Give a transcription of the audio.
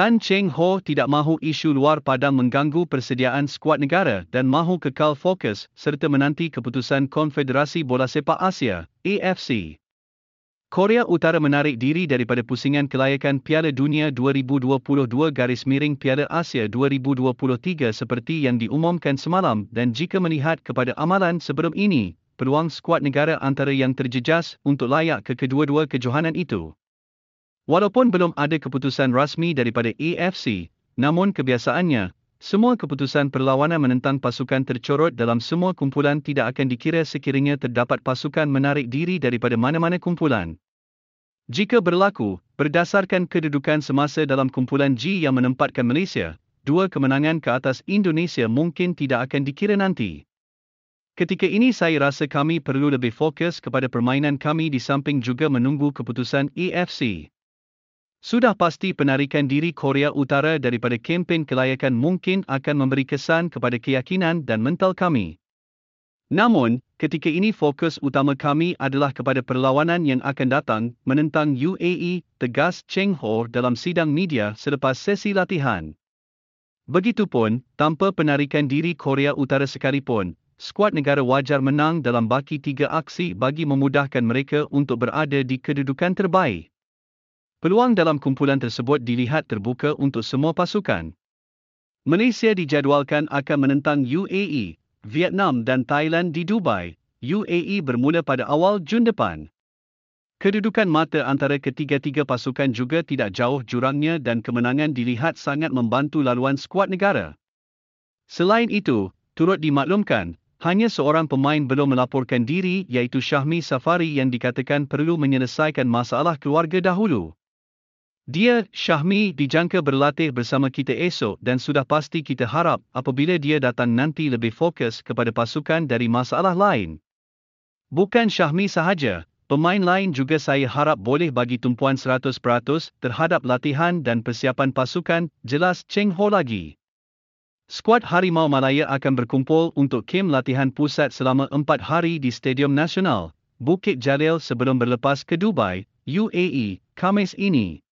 Tan Cheng Ho tidak mahu isu luar padang mengganggu persediaan skuad negara dan mahu kekal fokus serta menanti keputusan Konfederasi Bola Sepak Asia, AFC. Korea Utara menarik diri daripada pusingan kelayakan Piala Dunia 2022 garis miring Piala Asia 2023 seperti yang diumumkan semalam dan jika melihat kepada amalan sebelum ini, peluang skuad negara antara yang terjejas untuk layak ke kedua-dua kejohanan itu. Walaupun belum ada keputusan rasmi daripada AFC, namun kebiasaannya, semua keputusan perlawanan menentang pasukan tercorot dalam semua kumpulan tidak akan dikira sekiranya terdapat pasukan menarik diri daripada mana-mana kumpulan. Jika berlaku, berdasarkan kedudukan semasa dalam kumpulan G yang menempatkan Malaysia, dua kemenangan ke atas Indonesia mungkin tidak akan dikira nanti. Ketika ini saya rasa kami perlu lebih fokus kepada permainan kami di samping juga menunggu keputusan AFC. Sudah pasti penarikan diri Korea Utara daripada kempen kelayakan mungkin akan memberi kesan kepada keyakinan dan mental kami. Namun, ketika ini fokus utama kami adalah kepada perlawanan yang akan datang menentang UAE, tegas Cheng Ho dalam sidang media selepas sesi latihan. Begitupun, tanpa penarikan diri Korea Utara sekalipun, skuad negara wajar menang dalam baki tiga aksi bagi memudahkan mereka untuk berada di kedudukan terbaik. Peluang dalam kumpulan tersebut dilihat terbuka untuk semua pasukan. Malaysia dijadualkan akan menentang UAE, Vietnam dan Thailand di Dubai. UAE bermula pada awal Jun depan. Kedudukan mata antara ketiga-tiga pasukan juga tidak jauh jurangnya dan kemenangan dilihat sangat membantu laluan skuad negara. Selain itu, turut dimaklumkan, hanya seorang pemain belum melaporkan diri iaitu Syahmi Safari yang dikatakan perlu menyelesaikan masalah keluarga dahulu. Dia, Syahmi, dijangka berlatih bersama kita esok dan sudah pasti kita harap apabila dia datang nanti lebih fokus kepada pasukan dari masalah lain. Bukan Syahmi sahaja, pemain lain juga saya harap boleh bagi tumpuan 100% terhadap latihan dan persiapan pasukan, jelas Cheng Ho lagi. Skuad Harimau Malaya akan berkumpul untuk kem latihan pusat selama 4 hari di Stadium Nasional, Bukit Jalil sebelum berlepas ke Dubai, UAE, Khamis ini.